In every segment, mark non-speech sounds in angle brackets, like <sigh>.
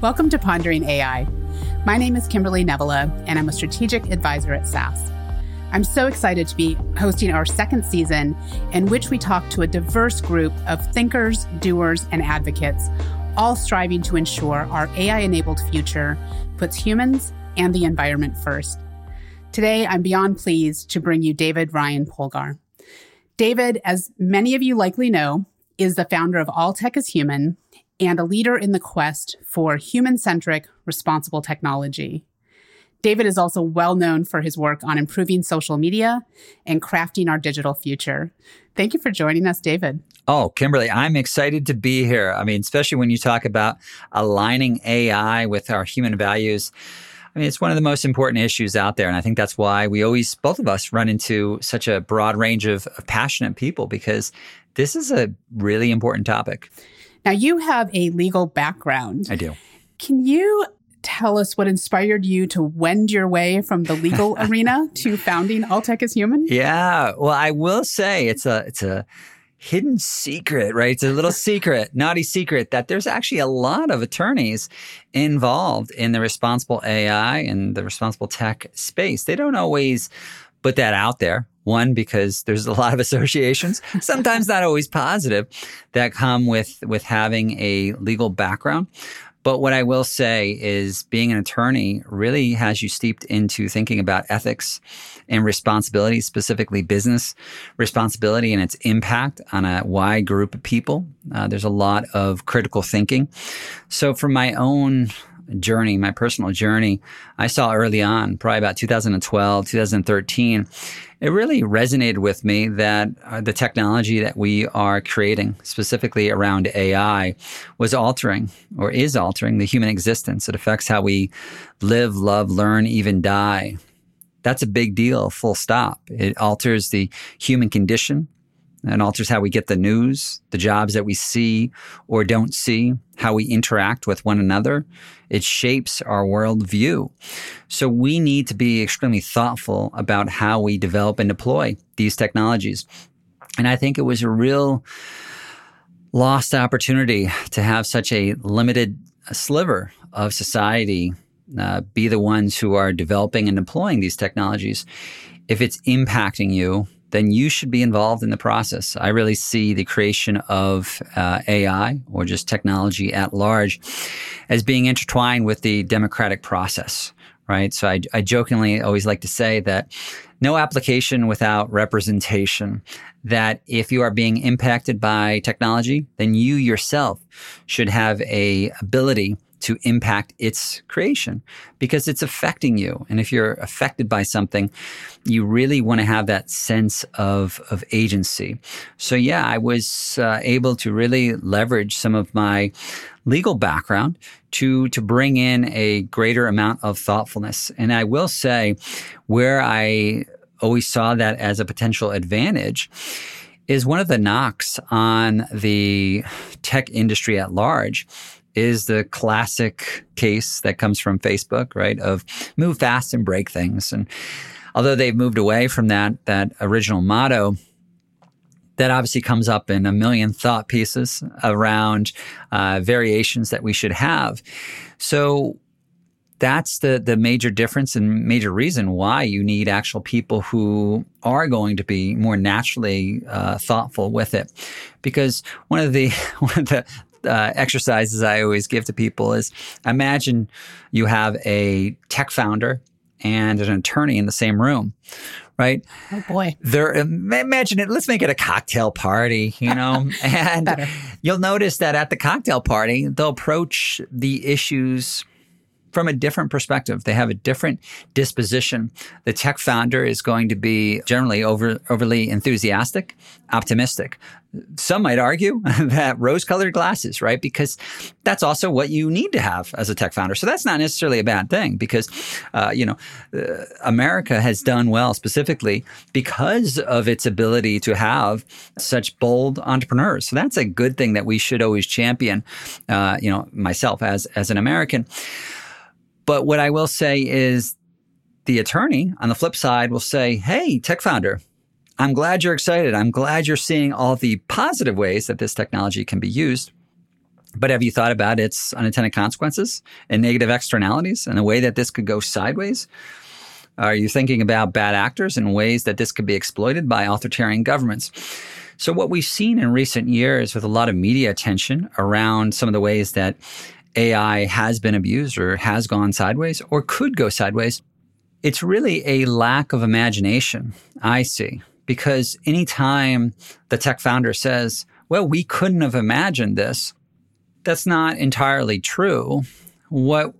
Welcome to Pondering AI. My name is Kimberly Nevala, and I'm a strategic advisor at SAS. I'm so excited to be hosting our second season, in which we talk to a diverse group of thinkers, doers, and advocates, all striving to ensure our AI enabled future puts humans and the environment first. Today, I'm beyond pleased to bring you David Ryan Polgar. David, as many of you likely know, is the founder of All Tech is Human and a leader in the quest for human centric, responsible technology. David is also well known for his work on improving social media and crafting our digital future. Thank you for joining us, David. Oh, Kimberly, I'm excited to be here. I mean, especially when you talk about aligning AI with our human values. I mean, it's one of the most important issues out there. And I think that's why we always, both of us, run into such a broad range of, of passionate people because this is a really important topic. Now, you have a legal background. I do. Can you tell us what inspired you to wend your way from the legal <laughs> arena to founding All Tech is Human? Yeah. Well, I will say it's a it's a hidden secret, right? It's a little <laughs> secret, naughty secret that there's actually a lot of attorneys involved in the responsible AI and the responsible tech space. They don't always put that out there. One, because there's a lot of associations, sometimes not always positive, that come with, with having a legal background. But what I will say is being an attorney really has you steeped into thinking about ethics and responsibility, specifically business responsibility and its impact on a wide group of people. Uh, there's a lot of critical thinking. So, from my own journey, my personal journey, I saw early on, probably about 2012, 2013, it really resonated with me that uh, the technology that we are creating, specifically around AI, was altering or is altering the human existence. It affects how we live, love, learn, even die. That's a big deal, full stop. It alters the human condition and alters how we get the news, the jobs that we see or don't see, how we interact with one another. It shapes our worldview. So we need to be extremely thoughtful about how we develop and deploy these technologies. And I think it was a real lost opportunity to have such a limited sliver of society uh, be the ones who are developing and deploying these technologies. If it's impacting you, then you should be involved in the process. I really see the creation of uh, AI or just technology at large as being intertwined with the democratic process, right? So I, I jokingly always like to say that no application without representation. That if you are being impacted by technology, then you yourself should have a ability to impact its creation because it's affecting you. And if you're affected by something, you really want to have that sense of, of agency. So, yeah, I was uh, able to really leverage some of my legal background to, to bring in a greater amount of thoughtfulness. And I will say, where I always saw that as a potential advantage is one of the knocks on the tech industry at large is the classic case that comes from Facebook, right? Of move fast and break things. And although they've moved away from that, that original motto, that obviously comes up in a million thought pieces around uh, variations that we should have. So that's the the major difference and major reason why you need actual people who are going to be more naturally uh, thoughtful with it, because one of the <laughs> one of the uh, exercises I always give to people is imagine you have a tech founder and an attorney in the same room, right? Oh boy. They're imagine it. Let's make it a cocktail party, you know, <laughs> and you'll notice that at the cocktail party, they'll approach the issues from a different perspective. They have a different disposition. The tech founder is going to be generally over, overly enthusiastic, optimistic. Some might argue <laughs> that rose colored glasses, right? Because that's also what you need to have as a tech founder. So that's not necessarily a bad thing because, uh, you know, uh, America has done well specifically because of its ability to have such bold entrepreneurs. So that's a good thing that we should always champion, uh, you know, myself as, as an American. But what I will say is the attorney on the flip side will say, Hey, tech founder, I'm glad you're excited. I'm glad you're seeing all the positive ways that this technology can be used. But have you thought about its unintended consequences and negative externalities and the way that this could go sideways? Are you thinking about bad actors and ways that this could be exploited by authoritarian governments? So, what we've seen in recent years with a lot of media attention around some of the ways that AI has been abused or has gone sideways or could go sideways, it's really a lack of imagination, I see. Because anytime the tech founder says, well, we couldn't have imagined this, that's not entirely true. What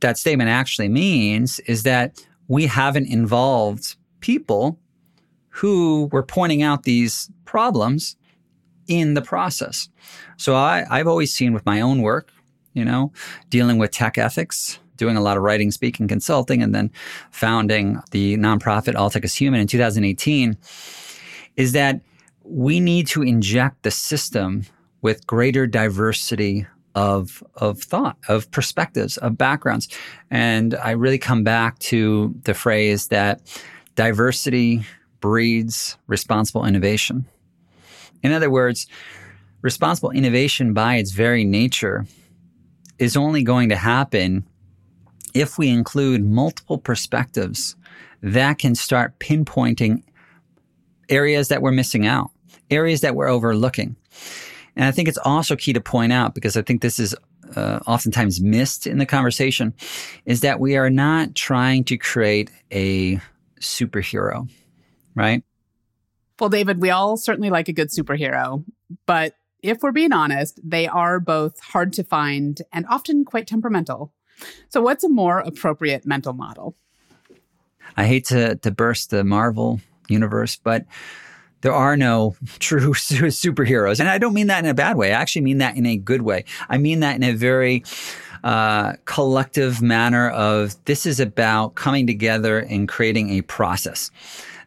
that statement actually means is that we haven't involved people who were pointing out these problems in the process. So I, I've always seen with my own work, you know, dealing with tech ethics, doing a lot of writing, speaking, consulting, and then founding the nonprofit All Tech is Human in 2018, is that we need to inject the system with greater diversity of of thought, of perspectives, of backgrounds. And I really come back to the phrase that diversity breeds responsible innovation. In other words, responsible innovation by its very nature is only going to happen if we include multiple perspectives that can start pinpointing areas that we're missing out, areas that we're overlooking. And I think it's also key to point out, because I think this is uh, oftentimes missed in the conversation, is that we are not trying to create a superhero, right? Well, David, we all certainly like a good superhero, but if we're being honest, they are both hard to find and often quite temperamental. So, what's a more appropriate mental model? I hate to, to burst the Marvel universe, but there are no <laughs> true <laughs> superheroes. And I don't mean that in a bad way. I actually mean that in a good way. I mean that in a very uh, collective manner of this is about coming together and creating a process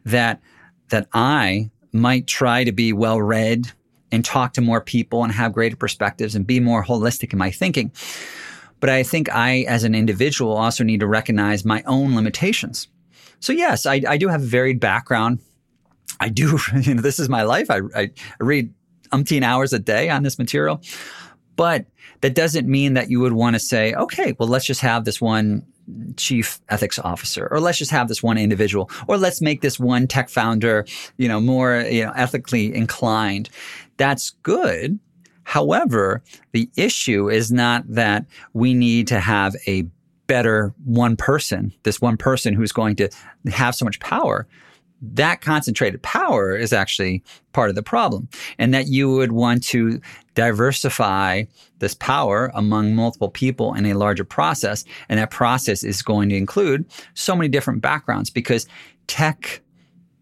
that that I might try to be well read and talk to more people and have greater perspectives and be more holistic in my thinking. But I think I, as an individual, also need to recognize my own limitations. So yes, I, I do have a varied background I do, <laughs> you know, this is my life. I, I read umpteen hours a day on this material. But that doesn't mean that you would want to say, okay, well, let's just have this one chief ethics officer, or let's just have this one individual, or let's make this one tech founder, you know, more you know, ethically inclined. That's good. However, the issue is not that we need to have a better one person, this one person who's going to have so much power that concentrated power is actually part of the problem. And that you would want to diversify this power among multiple people in a larger process. And that process is going to include so many different backgrounds because tech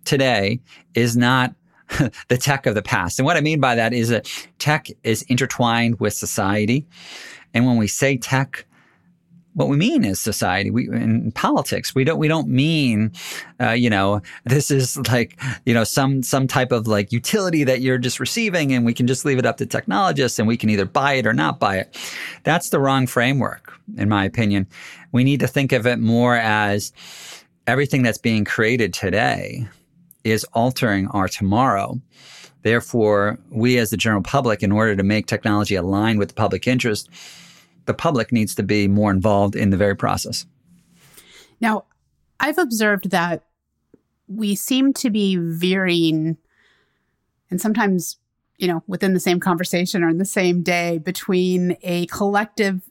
today is not <laughs> the tech of the past. And what I mean by that is that tech is intertwined with society. And when we say tech, what we mean is society. We in politics, we don't we don't mean, uh, you know, this is like you know some some type of like utility that you're just receiving, and we can just leave it up to technologists, and we can either buy it or not buy it. That's the wrong framework, in my opinion. We need to think of it more as everything that's being created today is altering our tomorrow. Therefore, we as the general public, in order to make technology align with the public interest the public needs to be more involved in the very process. Now, I've observed that we seem to be veering, and sometimes, you know, within the same conversation or in the same day between a collective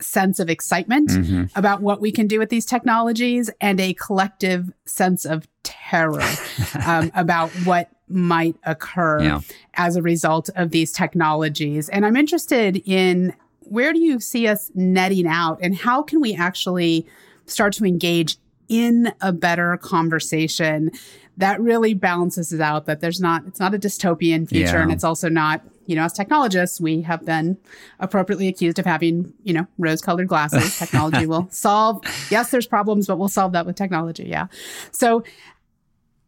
sense of excitement mm-hmm. about what we can do with these technologies and a collective sense of terror <laughs> um, about what might occur yeah. as a result of these technologies. And I'm interested in where do you see us netting out and how can we actually start to engage in a better conversation that really balances it out that there's not it's not a dystopian future yeah. and it's also not you know as technologists we have been appropriately accused of having you know rose colored glasses <laughs> technology will solve yes there's problems but we'll solve that with technology yeah so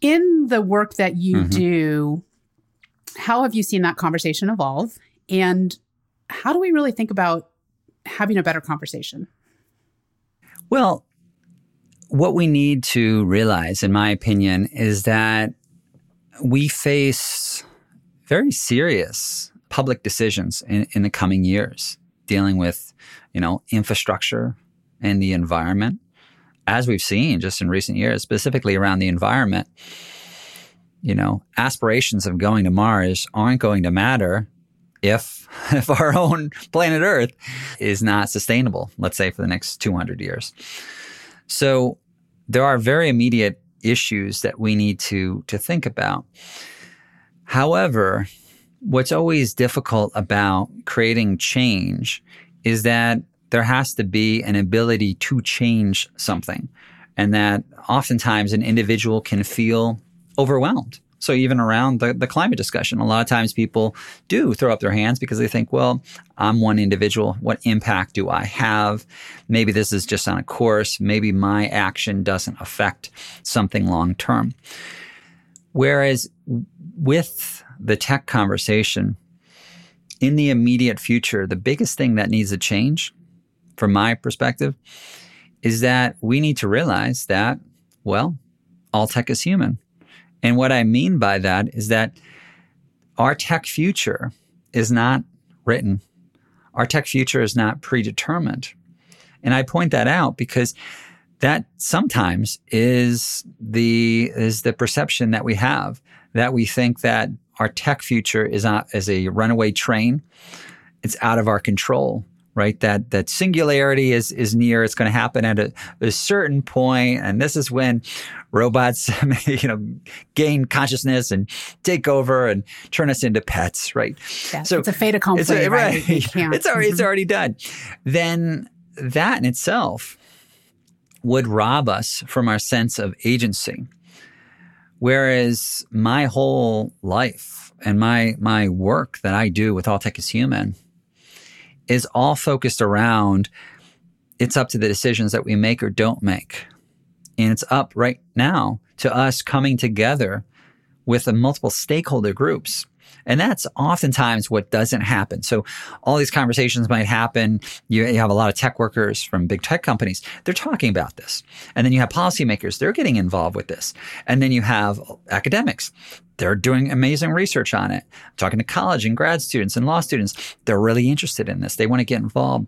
in the work that you mm-hmm. do how have you seen that conversation evolve and how do we really think about having a better conversation? Well, what we need to realize, in my opinion, is that we face very serious public decisions in, in the coming years dealing with, you know, infrastructure and the environment. As we've seen just in recent years, specifically around the environment, you know, aspirations of going to Mars aren't going to matter if <laughs> if our own planet Earth is not sustainable, let's say for the next 200 years. So there are very immediate issues that we need to to think about. However, what's always difficult about creating change is that there has to be an ability to change something and that oftentimes an individual can feel overwhelmed. So even around the, the climate discussion, a lot of times people do throw up their hands because they think, well, I'm one individual. What impact do I have? Maybe this is just on a course. Maybe my action doesn't affect something long term. Whereas with the tech conversation, in the immediate future, the biggest thing that needs to change, from my perspective, is that we need to realize that, well, all tech is human. And what I mean by that is that our tech future is not written. Our tech future is not predetermined. And I point that out because that sometimes is the is the perception that we have that we think that our tech future is not as a runaway train. It's out of our control right? That that singularity is is near. It's going to happen at a, a, certain point, and this is when robots, <laughs> you know, gain consciousness and take over and turn us into pets, right? Yeah, so it's a fait accompli, it's a, right? <laughs> It's already mm-hmm. it's already done. Then that in itself would rob us from our sense of agency. Whereas my whole life and my my work that I do with All Tech is Human is all focused around it's up to the decisions that we make or don't make. And it's up right now to us coming together with the multiple stakeholder groups. And that's oftentimes what doesn't happen. So all these conversations might happen. You, you, have a lot of tech workers from big tech companies. They're talking about this. And then you have policymakers. They're getting involved with this. And then you have academics. They're doing amazing research on it. I'm talking to college and grad students and law students. They're really interested in this. They want to get involved.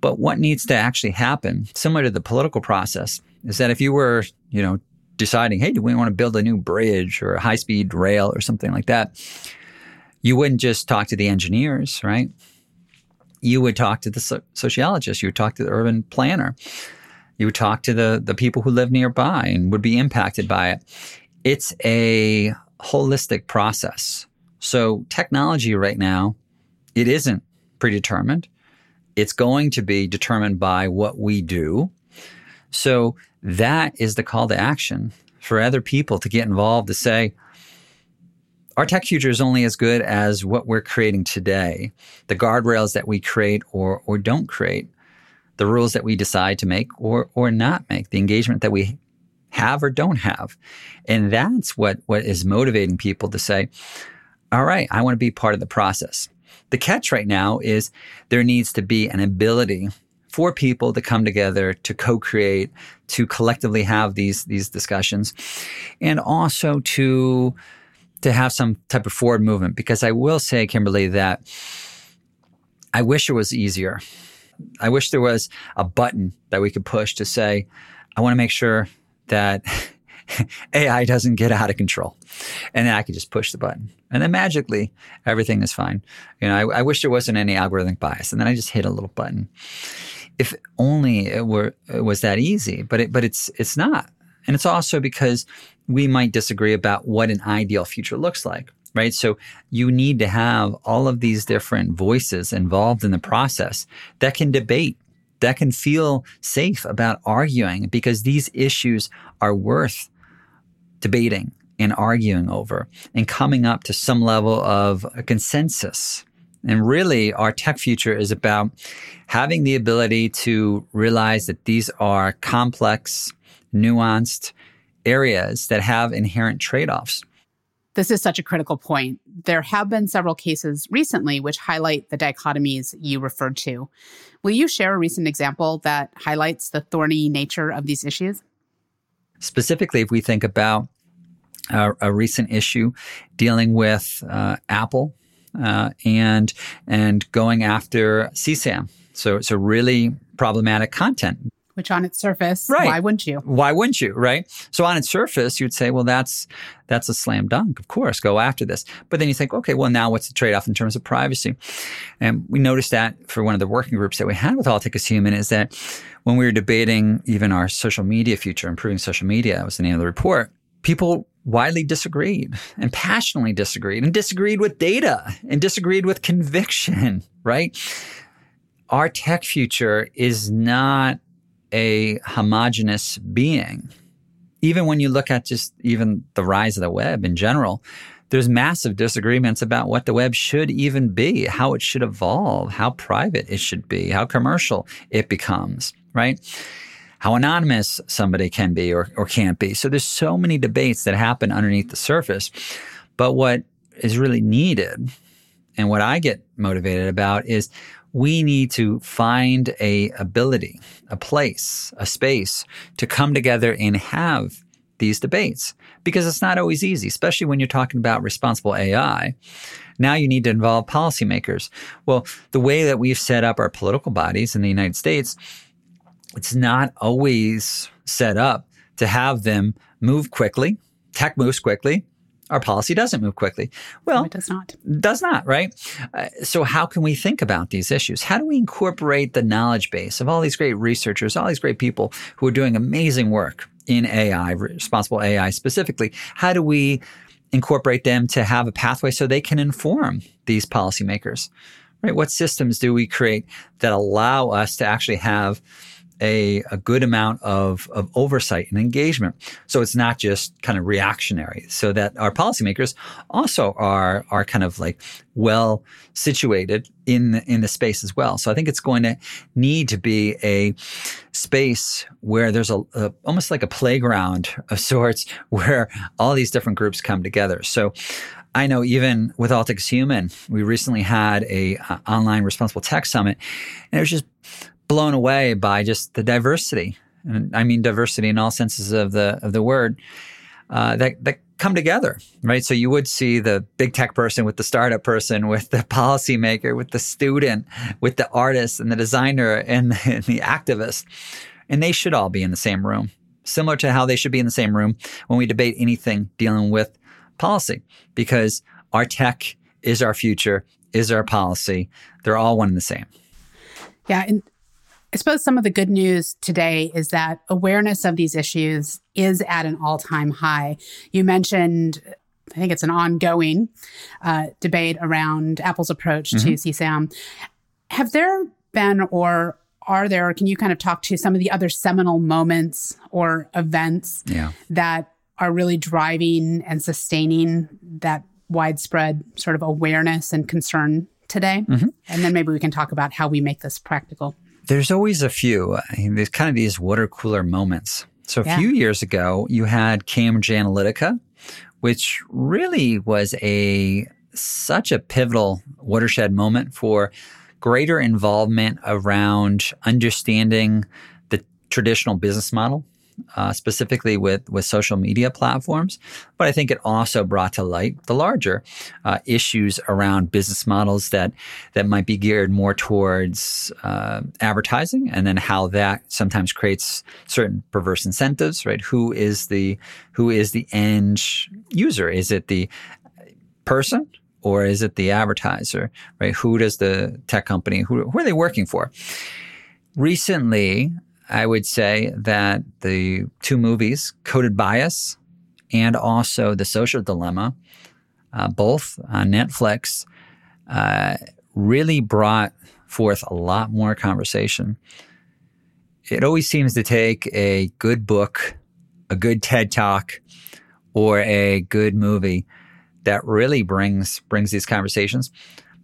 But what needs to actually happen, similar to the political process, is that if you were, you know, deciding, hey, do we want to build a new bridge or a high speed rail or something like that? You wouldn't just talk to the engineers, right? You would talk to the so- sociologist. You would talk to the urban planner. You would talk to the, the people who live nearby and would be impacted by it. It's a holistic process. So technology right now, it isn't predetermined. It's going to be determined by what we do. So that is the call to action for other people to get involved to say, our tech future is only as good as what we're creating today, the guardrails that we create or, or don't create, the rules that we decide to make or, or not make, the engagement that we have or don't have. And that's what, what is motivating people to say, all right, I want to be part of the process. The catch right now is there needs to be an ability for people to come together to co-create, to collectively have these these discussions, and also to to have some type of forward movement. Because I will say, Kimberly, that I wish it was easier. I wish there was a button that we could push to say, I want to make sure that <laughs> AI doesn't get out of control. And then I can just push the button. And then magically, everything is fine. You know, I, I wish there wasn't any algorithmic bias. And then I just hit a little button if only it were it was that easy, but it, but it's it's not. And it's also because we might disagree about what an ideal future looks like, right? So you need to have all of these different voices involved in the process that can debate, that can feel safe about arguing because these issues are worth debating and arguing over and coming up to some level of a consensus and really, our tech future is about having the ability to realize that these are complex, nuanced areas that have inherent trade offs. This is such a critical point. There have been several cases recently which highlight the dichotomies you referred to. Will you share a recent example that highlights the thorny nature of these issues? Specifically, if we think about a, a recent issue dealing with uh, Apple uh, and and going after CSAM. So it's a really problematic content. Which on its surface, Right. why wouldn't you? Why wouldn't you, right? So on its surface, you'd say, well, that's that's a slam dunk. Of course, go after this. But then you think, okay, well, now what's the trade off in terms of privacy? And we noticed that for one of the working groups that we had with All Tech is Human is that when we were debating even our social media future, improving social media, was the name of the report. People widely disagreed and passionately disagreed and disagreed with data and disagreed with conviction, <laughs> right? Our tech future is not a homogenous being. Even when you look at just even the rise of the web in general, there's massive disagreements about what the web should even be, how it should evolve, how private it should be, how commercial it becomes, right? How anonymous somebody can be or, or can't be. So there's so many debates that happen underneath the surface. But what is really needed and what I get motivated about is we need to find a ability, a place, a space to come together and have these debates because it's not always easy, especially when you're talking about responsible AI. Now you need to involve policymakers. Well, the way that we've set up our political bodies in the United States, it's not always set up to have them move quickly. Tech moves quickly. Our policy doesn't move quickly. Well, No, it does not. does not, right? Uh, so, how can we think about these issues? How do we incorporate the knowledge base of all these great researchers, all these great people who are doing amazing work in AI, responsible AI specifically? How do we incorporate them to have a pathway so they can inform these policymakers? Right? What systems do we create that allow us to actually have a, a good amount of, of oversight and engagement. So it's not just kind of reactionary. So that our policymakers also are are kind of like well situated in the, in the space as well. So I think it's going to need to be a space where there's a, a almost like a playground of sorts <laughs> where all these different groups come together. So I know even with All Tech is Human, we recently had a uh, online responsible tech summit, and it was just blown away by just the diversity, and I mean diversity in all senses of the of the word uh, that that come together, right? So you would see the big tech person with the startup person, with the <laughs> policymaker, with the student, with the artist and the designer and, <laughs> and the activist, and they should all be in the same room. Similar to how they should be in the same room when we debate anything dealing with policy, because our tech is our future, is our policy. They're all one and the same. Yeah. And I suppose some of the good news today is that awareness of these issues is at an all time high. You mentioned, I think it's an ongoing uh, debate around Apple's approach to CSAM. Have there been or are there, can you kind of talk to some of the other seminal moments or events Yeah. that are really driving and sustaining that widespread sort of awareness and concern today? And then maybe we can talk about how we make this practical. There's always a few. I mean, there's kind of these water cooler moments. So a Yeah. few years ago, you had Cambridge Analytica, which really was a such a pivotal watershed moment for greater involvement around understanding the traditional business model, uh, specifically with with social media platforms. But I think it also brought to light the larger uh, issues around business models that that might be geared more towards uh, advertising, and then how that sometimes creates certain perverse incentives. Right? Who is the who is the end user? Is it the person? Or is it the advertiser, right? Who does the tech company, who, who are they working for? Recently, I would say that the two movies, Coded Bias and also The Social Dilemma, uh, both on Netflix, uh, really brought forth a lot more conversation. It always seems to take a good book, a good TED talk, or a good movie that really brings brings these conversations.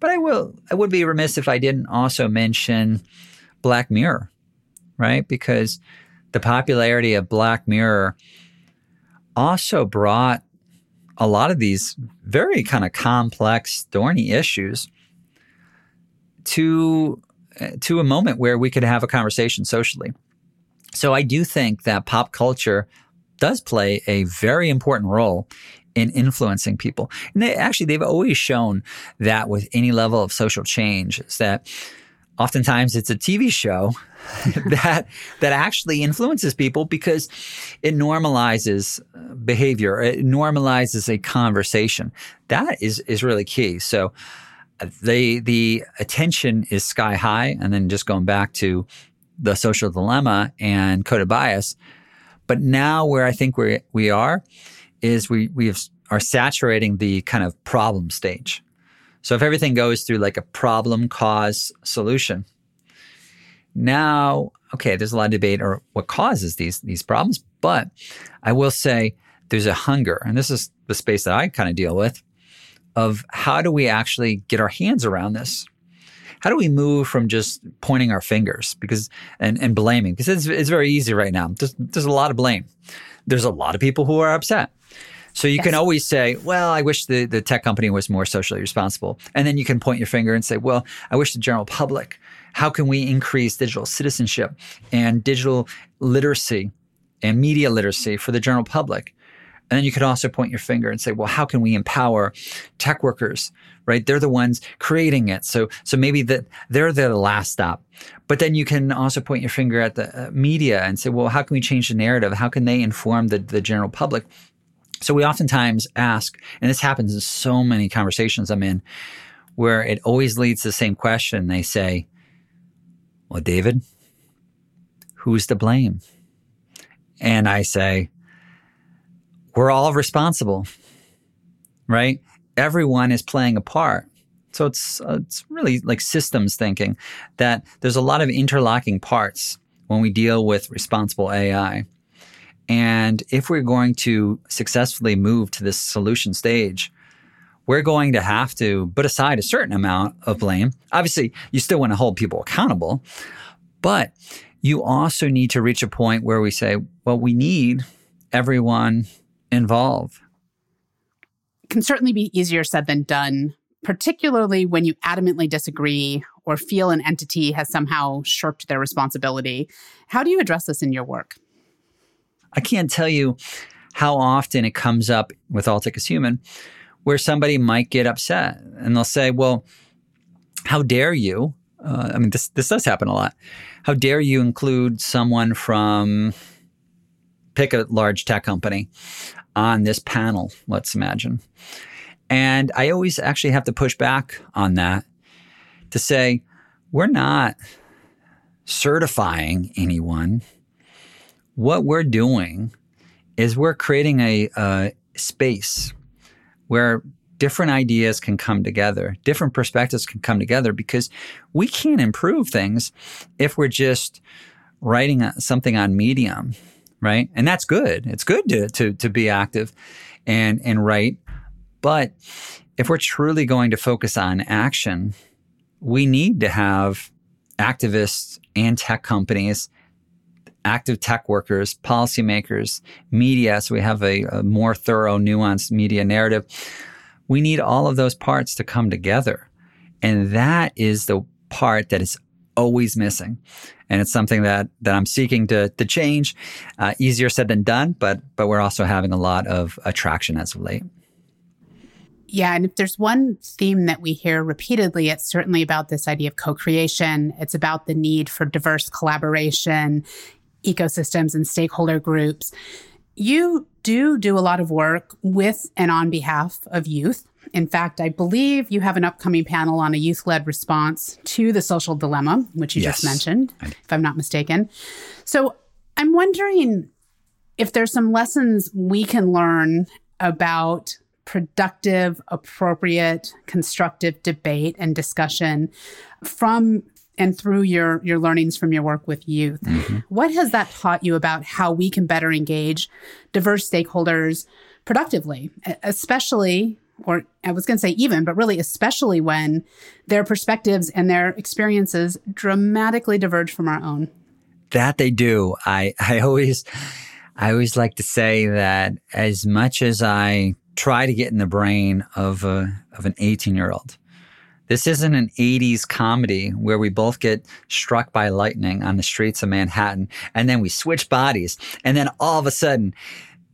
But I will I would be remiss if I didn't also mention Black Mirror, right? Because the popularity of Black Mirror also brought a lot of these very kind of complex, thorny issues to eh, to a moment where we could have a conversation socially. So I do think that pop culture does play a very important role in influencing people. And they actually they've always shown that with any level of social change is that oftentimes it's a TV show <laughs> that that actually influences people because it normalizes uh, behavior. It normalizes a conversation. That is is really key. So uh, the the attention is sky high, and then just going back to the social dilemma and coded bias. But now where I think we we are is we we are saturating the kind of problem stage. So if everything goes through like a problem cause solution, now, okay, there's a lot of debate or what causes these these problems, but I will say there's a hunger, and this is the space that I kind of deal with of how do we actually get our hands around this? How do we move from just pointing our fingers because and, and blaming? Because it's, it's very easy right now. There's, there's a lot of blame. There's a lot of people who are upset. So you yes. can always say, well, I wish the, the tech company was more socially responsible. And then you can point your finger and say, well, I wish the general public how can we increase digital citizenship and digital literacy and media literacy for the general public? And then you could also point your finger and say, well, how can we empower tech workers? Right? They're the ones creating it. So, so maybe that they're the last stop. But then you can also point your finger at the uh, media and say, well, how can we change the narrative? How can they inform the, the general public? So we oftentimes ask, and this happens in so many conversations I'm in, where it always leads to the same question. They say, well, David, who's to blame? And I say, we're all responsible, right? Everyone is playing a part. So it's uh, it's really like systems thinking that there's a lot of interlocking parts when we deal with responsible AI. And if we're going to successfully move to this solution stage, we're going to have to put aside a certain amount of blame. Obviously, you still want to hold people accountable, but you also need to reach a point where we say, well, we need everyone involved. It can certainly be easier said than done, particularly when you adamantly disagree or feel an entity has somehow shirked their responsibility. How do you address this in your work? I can't tell you how often it comes up with All Tech is Human where somebody might get upset and they'll say, well, how dare you? Uh, I mean, this, this does happen a lot. How dare you include someone from, pick a large tech company on this panel, let's imagine. And I always actually have to push back on that to say, we're not certifying anyone. What we're doing is we're creating a, a space where different ideas can come together, different perspectives can come together because we can't improve things if we're just writing something on Medium, right? And that's good. It's good to, to, to be active and, and write. But if we're truly going to focus on action, we need to have activists and tech companies active tech workers, policymakers, media, so we have a, a more thorough, nuanced media narrative. We need all of those parts to come together. And that is the part that is always missing. And it's something that, that I'm seeking to, to change. Uh, easier said than done, but, but we're also having a lot of attraction as of late. Yeah, and if there's one theme that we hear repeatedly, it's certainly about this idea of co creation. It's about the need for diverse collaboration ecosystems and stakeholder groups. You do do a lot of work with and on behalf of youth. In fact, I believe you have an upcoming panel on a youth led response to the social dilemma, which you yes. just mentioned, if I'm not mistaken. So I'm wondering if there's some lessons we can learn about productive, appropriate, constructive debate and discussion from and through your your learnings from your work with youth mm-hmm. what has that taught you about how we can better engage diverse stakeholders productively especially or I was going to say even but really especially when their perspectives and their experiences dramatically diverge from our own that they do i i always i always like to say that as much as i try to get in the brain of a of an 18 year old this isn't an 80s comedy where we both get struck by lightning on the streets of Manhattan and then we switch bodies. And then all of a sudden,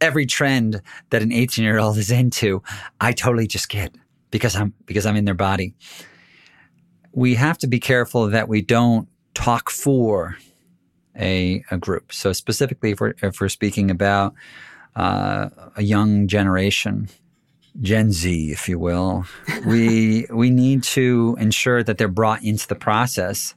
every trend that an 18 year old is into, I totally just get because I'm because I'm in their body. We have to be careful that we don't talk for a, a group. So specifically, if we're, if we're speaking about uh, a young generation, Gen Z, if you will, we <laughs> we need to ensure that they're brought into the process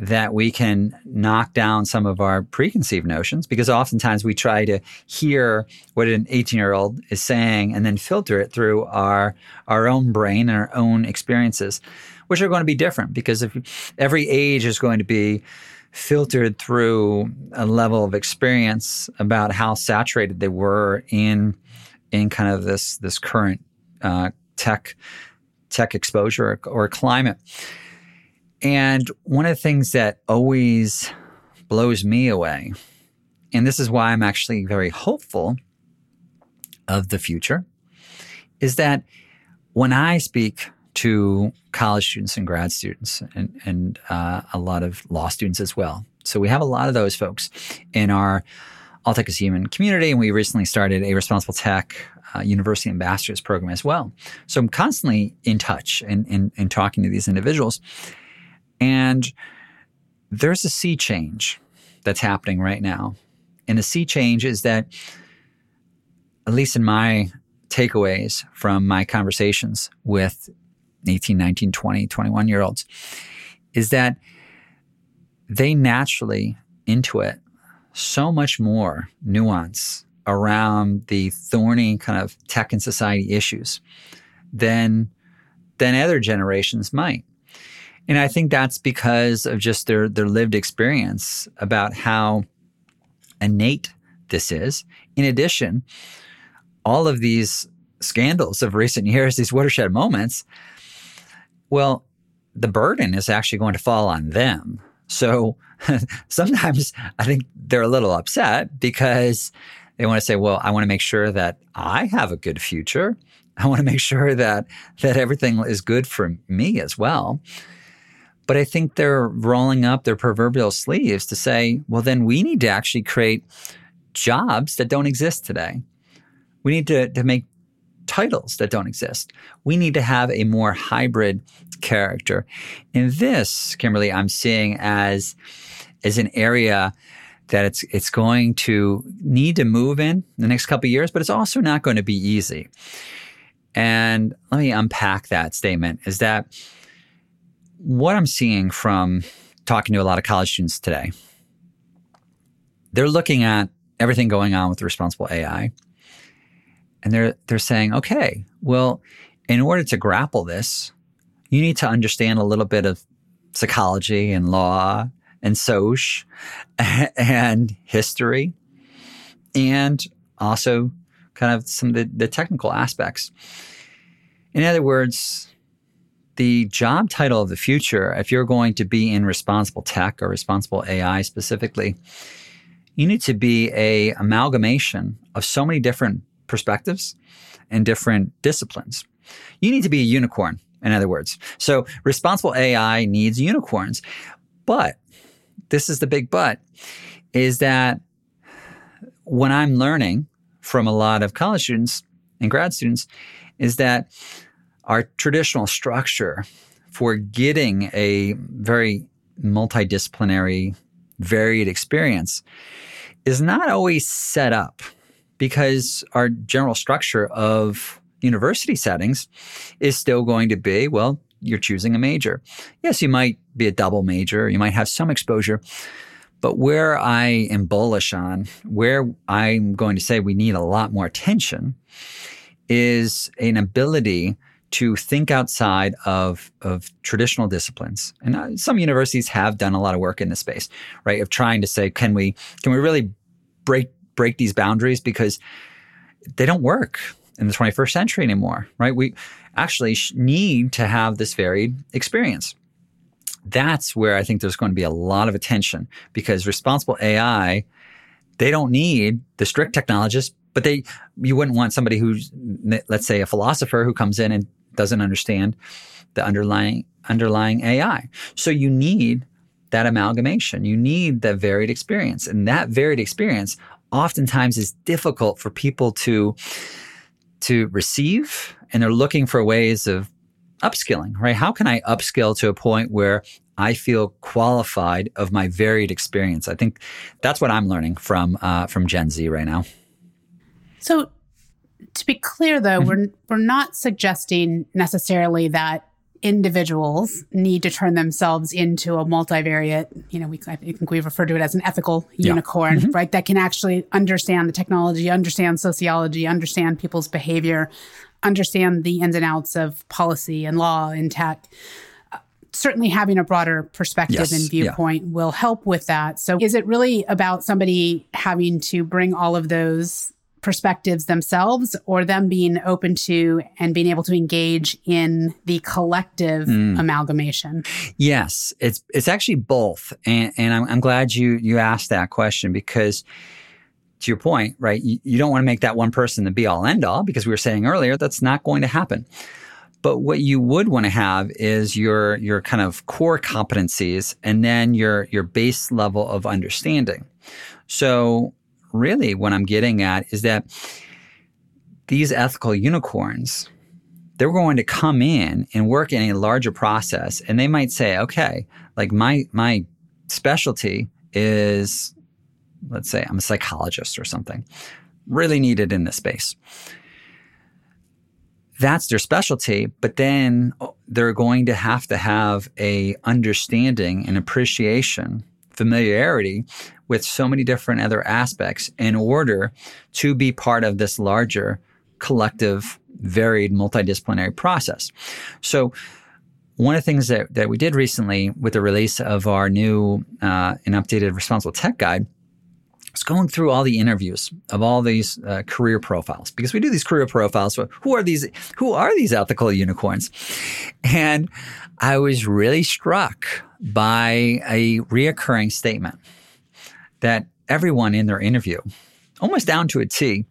that we can knock down some of our preconceived notions because oftentimes we try to hear what an 18 year old is saying and then filter it through our our own brain and our own experiences which are going to be different because if every age is going to be filtered through a level of experience about how saturated they were in in kind of this this current uh, tech tech exposure or, or climate. And one of the things that always blows me away, and this is why I'm actually very hopeful of the future, is that when I speak to college students and grad students and, and uh, a lot of law students as well. So we have a lot of those folks in our All Tech is Human community, and we recently started a Responsible Tech uh, University Ambassadors program as well. So I'm constantly in touch and, and, and talking to these individuals. And there's a sea change that's happening right now. And the sea change is that, at least in my takeaways from my conversations with 18, 19, 20, 21 year olds, is that they naturally intuit so much more nuance around the thorny kind of tech and society issues than than other generations might. And I think that's because of just their their lived experience about how innate this is. In addition, all of these scandals of recent years, these watershed moments, well, the burden is actually going to fall on them. So <laughs> sometimes I think they're a little upset because they want to say, well, I want to make sure that I have a good future. I want to make sure that that everything is good for me as well. But I think they're rolling up their proverbial sleeves to say, well, then we need to actually create jobs that don't exist today. We need to, to make titles that don't exist. We need to have a more hybrid character. In this, Kimberly, I'm seeing as as an area that it's it's going to need to move in the next couple years, but it's also not going to be easy. And let me unpack that statement is that what I'm seeing from talking to a lot of college students today, they're looking at everything going on with responsible AI and they're they're saying, okay, well, in order to grapple this, you need to understand a little bit of psychology and law and soc <laughs> and history and also kind of some of the, the technical aspects. In other words, the job title of the future, if you're going to be in responsible tech or responsible AI specifically, you need to be a amalgamation of so many different perspectives and different disciplines. You need to be a unicorn, in other words. So responsible AI needs unicorns. But this is the big but is that when I'm learning from a lot of college students and grad students is that our traditional structure for getting a very multidisciplinary, varied experience is not always set up because our general structure of university settings is still going to be well, you're choosing a major. Yes, you might be a double major, you might have some exposure. But where I am bullish on, where I'm going to say we need a lot more attention, is an ability to think outside of, of traditional disciplines. And uh, some universities have done a lot of work in this space, right? Of trying to say, can we, can we really break break these boundaries because they don't work in the 21st century anymore, right? We actually need to have this varied experience. That's where I think there's going to be a lot of attention because responsible AI, they don't need the strict technologists, but they, you wouldn't want somebody who's, let's say a philosopher who comes in and doesn't understand the underlying, underlying AI. So you need that amalgamation. You need that varied experience. And that varied experience oftentimes is difficult for people to to receive and they're looking for ways of upskilling, right? How can I upskill to a point where I feel qualified of my varied experience? I think that's what I'm learning from uh, from Gen Z right now. So, to be clear, though, mm-hmm. we're we're not suggesting necessarily that individuals need to turn themselves into a multivariate, you know, we, I think we refer to it as an ethical yeah. unicorn, mm-hmm. right? That can actually understand the technology, understand sociology, understand people's behavior, understand the ins and outs of policy and law and tech. Uh, certainly having a broader perspective yes. and viewpoint yeah. will help with that. So is it really about somebody having to bring all of those perspectives themselves or them being open to and being able to engage in the collective mm. amalgamation yes it's it's actually both and, and I'm, I'm glad you you asked that question because to your point, right? You, you don't want to make that one person the be all end all because we were saying earlier that's not going to happen. But what you would want to have is your your kind of core competencies and then your your base level of understanding. So really what I'm getting at is that these ethical unicorns, they're going to come in and work in a larger process and they might say, okay, like my my specialty is let's say I'm a psychologist or something, really needed in this space. That's their specialty, but then they're going to have to have a understanding and appreciation, familiarity with so many different other aspects in order to be part of this larger collective, varied, multidisciplinary process. So one of the things that, that we did recently with the release of our new uh, and updated responsible tech guide was going through all the interviews of all these uh, career profiles because we do these career profiles. So who are these? Who are these ethical unicorns? And I was really struck by a reoccurring statement that everyone in their interview, almost down to a T,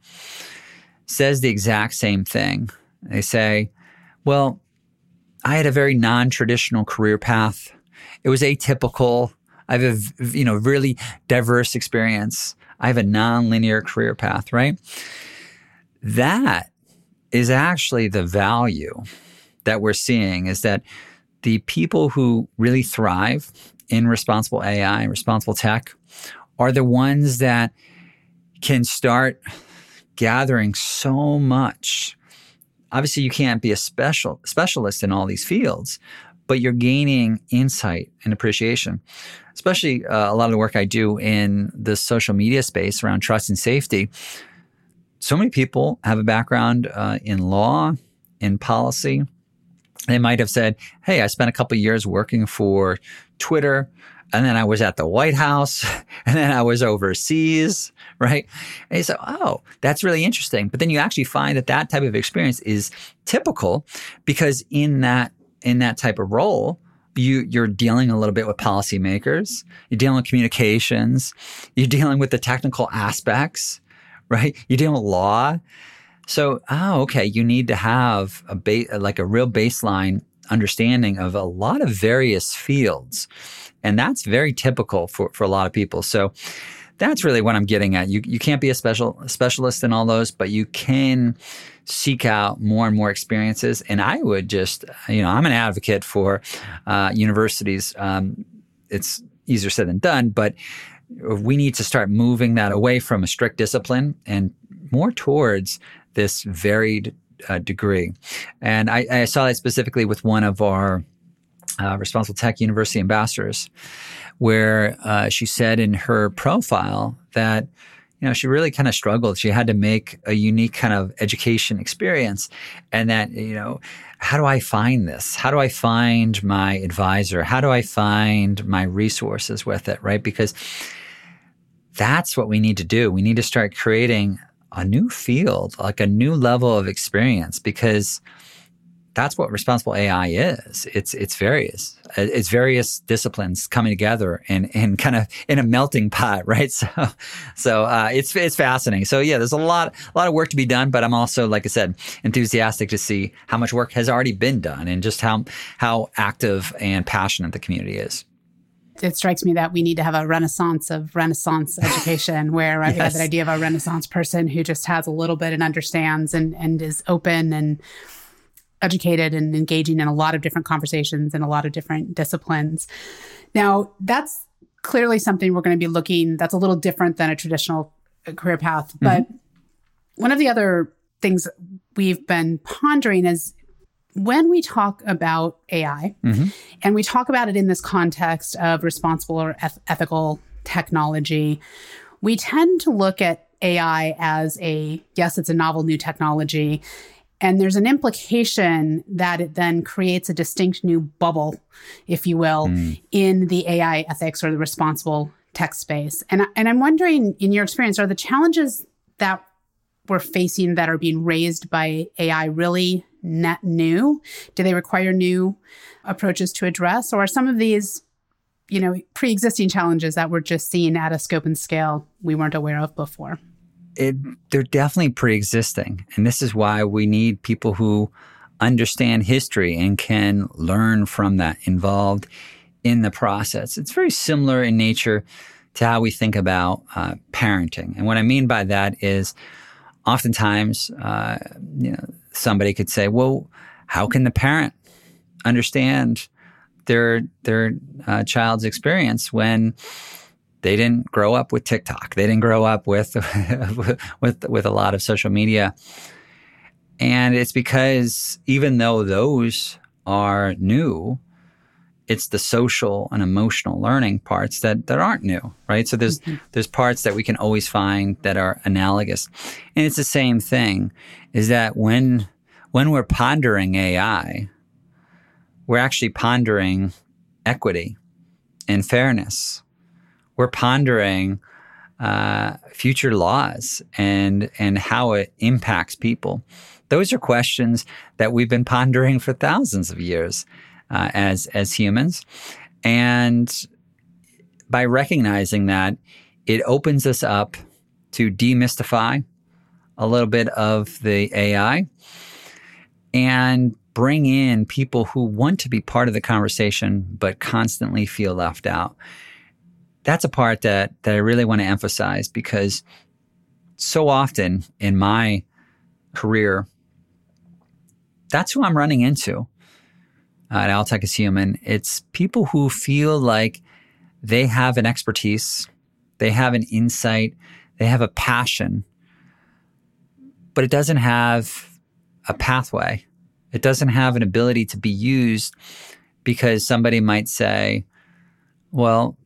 says the exact same thing. They say, "Well, I had a very non-traditional career path. It was atypical." I have a you know really diverse experience. I have a non-linear career path, right? That is actually the value that we're seeing is that the people who really thrive in responsible AI responsible tech are the ones that can start gathering so much. Obviously, you can't be a special specialist in all these fields, but you're gaining insight and appreciation. Especially uh, a lot of the work I do in the social media space around trust and safety. So many people have a background uh, in law, in policy. They might have said, "Hey, I spent a couple years working for Twitter." and then I was at the White House, <laughs> and then I was overseas, right? And you say, oh, that's really interesting. But then you actually find that that type of experience is typical because in that in that type of role, you you're dealing a little bit with policymakers, you're dealing with communications, you're dealing with the technical aspects, right? You're dealing with law. So, oh, okay, you need to have a ba- like a real baseline understanding of a lot of various fields. And that's very typical for, for a lot of people. So that's really what I'm getting at. You you can't be a special specialist in all those, but you can seek out more and more experiences. And I would just, you know, I'm an advocate for uh, universities. Um, it's easier said than done, but we need to start moving that away from a strict discipline and more towards this varied uh, degree. And I, I, saw that specifically with one of our uh, responsible tech university ambassadors, where uh, she said in her profile that you know, she really kind of struggled. She had to make a unique kind of education experience. And that, you know, how do I find this? How do I find my advisor? How do I find my resources with it? Right. Because that's what we need to do. We need to start creating a new field, like a new level of experience because that's what responsible AI is. It's it's various. It's various disciplines coming together and and kind of in a melting pot, <laughs> right? So so uh, it's it's fascinating. So yeah, there's a lot a lot of work to be done, but I'm also like I said, enthusiastic to see how much work has already been done and just how how active and passionate the community is. it strikes me that we need to have a renaissance of renaissance <laughs> education where yes. I have that idea of a renaissance person who just has a little bit and understands and, and is open and educated and engaging in a lot of different conversations and a lot of different disciplines. Now, that's clearly something we're going to be looking that's a little different than a traditional career path. Mm-hmm. But one of the other things we've been pondering is when we talk about AI mm-hmm. and we talk about it in this context of responsible or eth- ethical technology, we tend to look at AI as a yes, it's a novel new technology. And there's an implication that it then creates a distinct new bubble, if you will, mm. in the AI ethics or the responsible tech space. And, and I'm wondering, in your experience, are the challenges that we're facing that are being raised by AI really net new? Do they require new approaches to address? Or are some of these, you know, pre existing challenges that we're just seeing at a scope and scale we weren't aware of before? It, they're definitely pre existing. And this is why we need people who understand history and can learn from that, involved in the process. It's very similar in nature to how we think about uh, parenting. And what I mean by that is oftentimes, uh, you know, somebody could say, well, how can the parent understand their their uh, child's experience when they didn't grow up with TikTok, they didn't grow up with <laughs> with with a lot of social media, and it's because even though those are new, it's the social and emotional learning parts that, that aren't new, right? So there's mm-hmm. there's parts that we can always find that are analogous. And it's the same thing, is that when when we're pondering AI, we're actually pondering equity and fairness. We're pondering uh, future laws and and how it impacts people. Those are questions that we've been pondering for thousands of years uh, as as humans, and by recognizing that, it opens us up to demystify a little bit of the AI and bring in people who want to be part of the conversation but constantly feel left out. That's a part that that I really want to emphasize because so often in my career, that's who I'm running into at All Tech is Human. It's people who feel like they have an expertise, they have an insight, they have a passion, but it doesn't have a pathway. It doesn't have an ability to be used because somebody might say, well,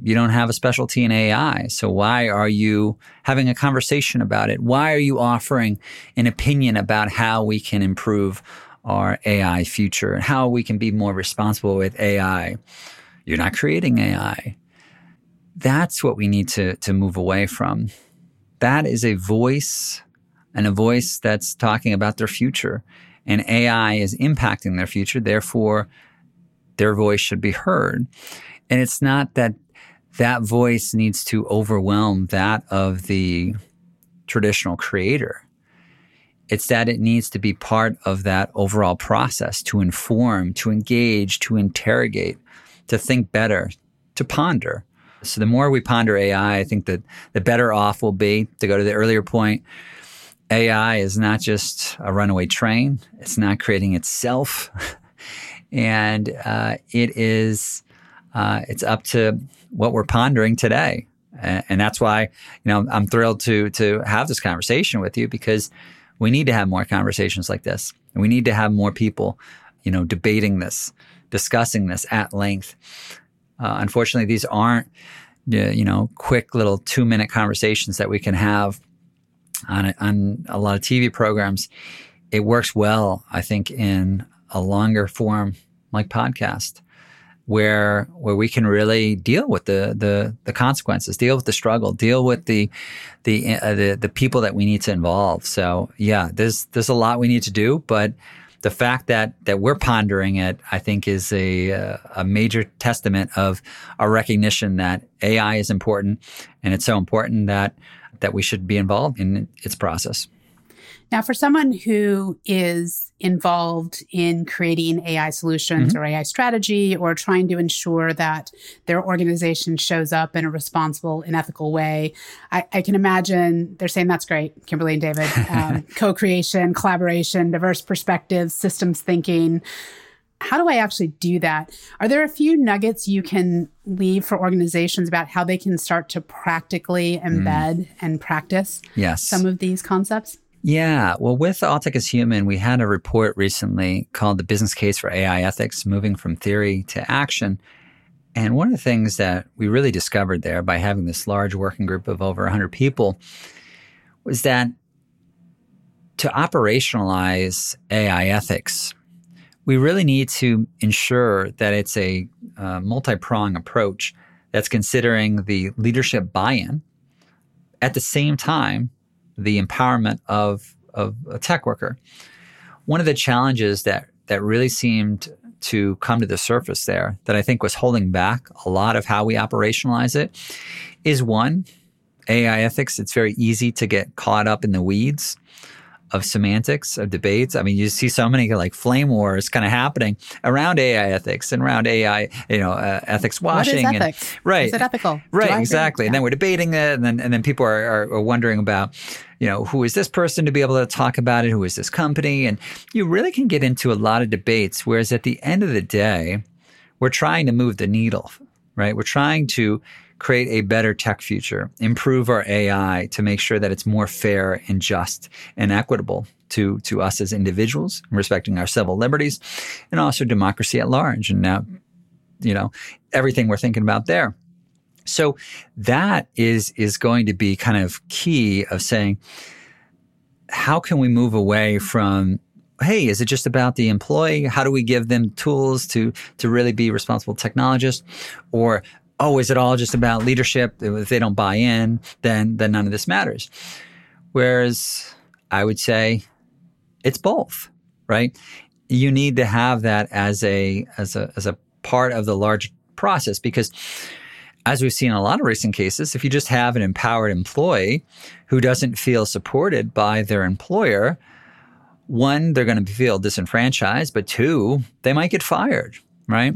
you don't have a specialty in AI. So why are you having a conversation about it? Why are you offering an opinion about how we can improve our AI future and how we can be more responsible with AI. You're not creating AI. That's what we need to, to move away from. That is a voice and a voice that's talking about their future. And AI is impacting their future. Therefore, their voice should be heard. And it's not that that voice needs to overwhelm that of the traditional creator. It's that it needs to be part of that overall process to inform, to engage, to interrogate, to think better, to ponder. So the more we ponder AI, I think that the better off we'll be. To go to the earlier point, AI is not just a runaway train. It's not creating itself, <laughs> and uh, it is. Uh, it's up to what we're pondering today, and, and that's why you know I'm thrilled to to have this conversation with you because we need to have more conversations like this. We need to have more people, you know, debating this, discussing this at length. Uh, unfortunately, these aren't, you know, quick little two minute conversations that we can have on a, on a lot of TV programs. It works well, I think, in a longer form like podcast where where we can really deal with the the the consequences, deal with the struggle, deal with the the uh, the, the people that we need to involve. So yeah, there's there's a lot we need to do, but the fact that that we're pondering it, I think, is a uh, a major testament of our recognition that AI is important, and it's so important that that we should be involved in its process. Now, for someone who is involved in creating AI solutions Mm-hmm. or AI strategy or trying to ensure that their organization shows up in a responsible and ethical way. I, I can imagine they're saying that's great, Kimberly and David. <laughs> Um, co creation, collaboration, diverse perspectives, systems thinking. How do I actually do that? Are there a few nuggets you can leave for organizations about how they can start to practically embed and practice Yes. some of these concepts? Yeah. Well, with All Tech is Human, we had a report recently called The Business Case for AI Ethics Moving from Theory to Action. And one of the things that we really discovered there by having this large working group of over 100 people was that to operationalize AI ethics, we really need to ensure that it's a uh, multi pronged approach that's considering the leadership buy in at the same time the empowerment of, of a tech worker. One of the challenges that, that really seemed to come to the surface there that I think was holding back a lot of how we operationalize it is one, AI ethics. It's very easy to get caught up in the weeds of semantics, of debates. I mean, you see so many like flame wars kind of happening around AI ethics and around AI, you know, uh, ethics washing. What is and- ethics? right. Is it ethical? Right, exactly. And then we're debating it, and then and then people are, are, are wondering about, you know, who is this person to be able to talk about it? Who is this company? And you really can get into a lot of debates. Whereas at the end of the day, we're trying to move the needle, right? We're trying to create a better tech future, improve our AI to make sure that it's more fair and just and equitable to to us as individuals, respecting our civil liberties, and also democracy at large. And now, you know, everything we're thinking about there. So that is is going to be kind of key of saying how can we move away from hey is it just about the employee how do we give them tools to to really be responsible technologists or oh is it all just about leadership? If they don't buy in then then none of this matters. Whereas i would say it's both right? You need to have that as a as a as a part of the large process because as we've seen in a lot of recent cases, if you just have an empowered employee who doesn't feel supported by their employer, one, they're going to feel disenfranchised, but two, they might get fired, right?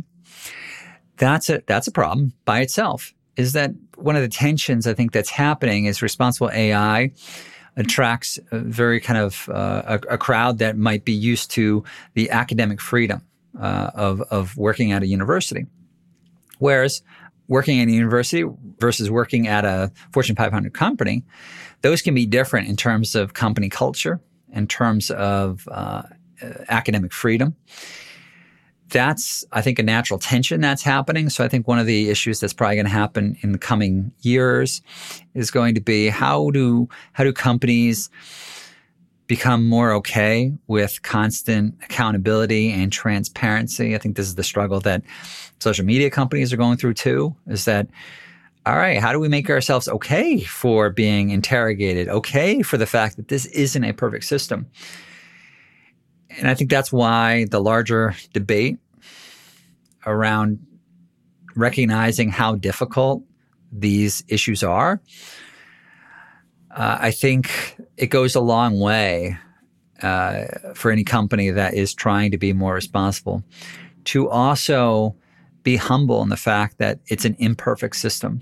That's a that's a problem by itself. Is that one of the tensions I think that's happening is responsible AI attracts a very kind of uh, a, a crowd that might be used to the academic freedom uh, of of working at a university, whereas working at a university versus working at a Fortune 500 company, those can be different in terms of company culture, in terms of uh, academic freedom. That's, I think, a natural tension that's happening. So I think one of the issues that's probably going to happen in the coming years is going to be how do how do companies become more okay with constant accountability and transparency. I think this is the struggle that social media companies are going through too is that all right, how do we make ourselves okay for being interrogated, okay for the fact that this isn't a perfect system? And I think that's why the larger debate around recognizing how difficult these issues are uh, I think it goes a long way uh, for any company that is trying to be more responsible to also be humble in the fact that it's an imperfect system,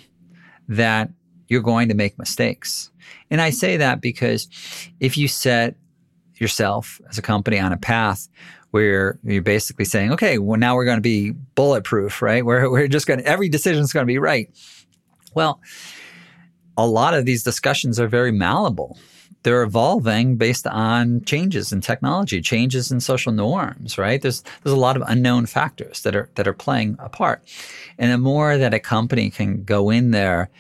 that you're going to make mistakes. And I say that because if you set yourself as a company on a path where you're basically saying, okay, well, now we're going to be bulletproof, right? <laughs> We're, we're just going to, every decision is going to be right. Well, a lot of these discussions are very malleable. They're evolving based on changes in technology, changes in social norms, right? There's there's a lot of unknown factors that are that are playing a part. And the more that a company can go in there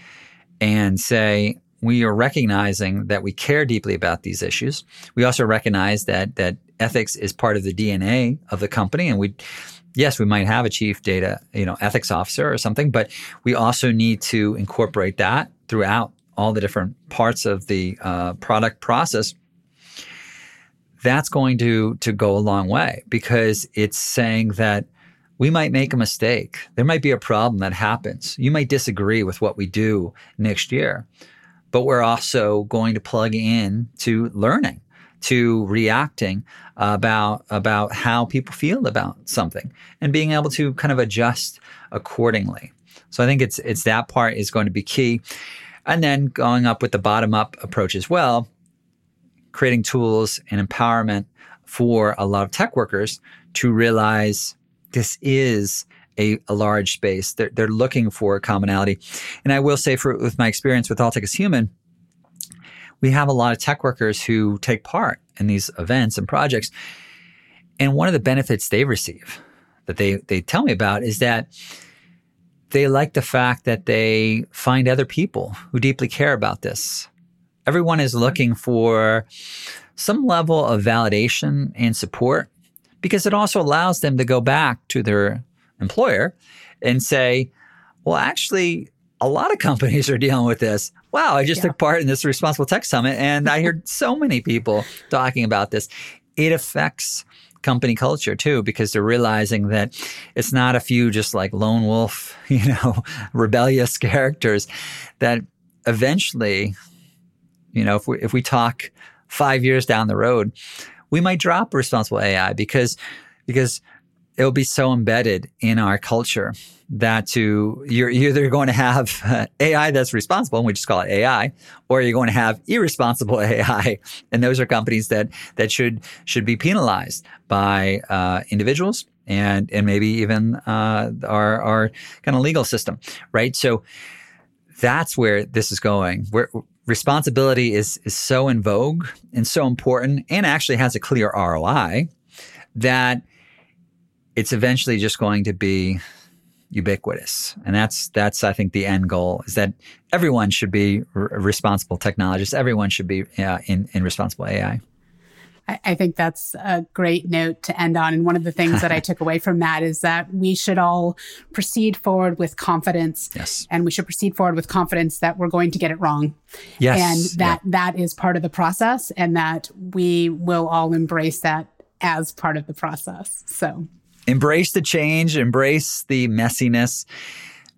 and say, we are recognizing that we care deeply about these issues. We also recognize that that ethics is part of the DNA of the company, and we yes, we might have a chief data, you know, ethics officer or something, but we also need to incorporate that throughout all the different parts of the uh, product process. That's going to to go a long way because it's saying that we might make a mistake. There might be a problem that happens. You might disagree with what we do next year, but we're also going to plug in to learning to reacting about about how people feel about something and being able to kind of adjust accordingly. So I think it's it's that part is going to be key. And then going up with the bottom up approach as well, creating tools and empowerment for a lot of tech workers to realize this is a, a large space. They're, they're looking for a commonality. And I will say, for with my experience with All Tech Human, we have a lot of tech workers who take part in these events and projects. And one of the benefits they receive that they, they tell me about is that they like the fact that they find other people who deeply care about this. Everyone is looking for some level of validation and support because it also allows them to go back to their employer and say, well, actually, a lot of companies <laughs> are dealing with this. Wow, I just yeah. took part in this responsible tech summit and I heard so many people <laughs> talking about this. It affects company culture too, because they're realizing that it's not a few just like lone wolf, <laughs> you know, rebellious characters that eventually, you know, if we, if we talk five years down the road, we might drop responsible AI because, because it'll be so embedded in our culture that to you're either going to have <laughs> AI that's responsible, and we just call it AI, or you're going to have irresponsible <laughs> AI, and those are companies that that should should be penalized by uh, individuals and and maybe even uh, our our kind of legal system, right? So that's where this is going. Where responsibility is is so in vogue and so important, and actually has a clear ROI that it's eventually just going to be ubiquitous. And that's, that's, I think the end goal is that everyone should be r- responsible technologists. Everyone should be uh, in, in responsible AI. I think that's a great note to end on. And one of the things that I <laughs> took away from that is that we should all proceed forward with confidence. Yes. And we should proceed forward with confidence that we're going to get it wrong. Yes. And that yeah. that is part of the process and that we will all embrace that as part of the process. So embrace the change, embrace the messiness.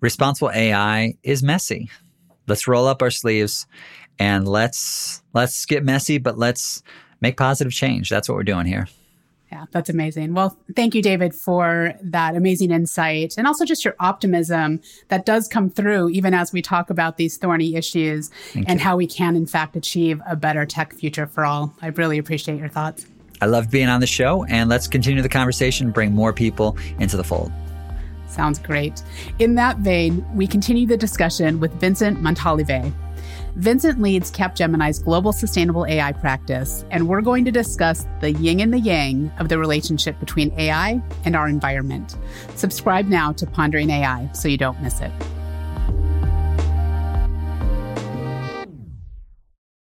Responsible AI is messy. Let's roll up our sleeves and let's let's get messy, but let's make positive change. That's what we're doing here. Yeah, that's amazing. Well, thank you, David, for that amazing insight and also just your optimism that does come through even as we talk about these thorny issues thank and you. how we can, in fact, achieve a better tech future for all. I really appreciate your thoughts. I love being on the show, and let's continue the conversation, and bring more people into the fold. Sounds great. In that vein, we continue the discussion with Vincent Montalivet. Vincent leads Capgemini's global sustainable AI practice, and we're going to discuss the yin and the yang of the relationship between AI and our environment. Subscribe now to Pondering AI so you don't miss it.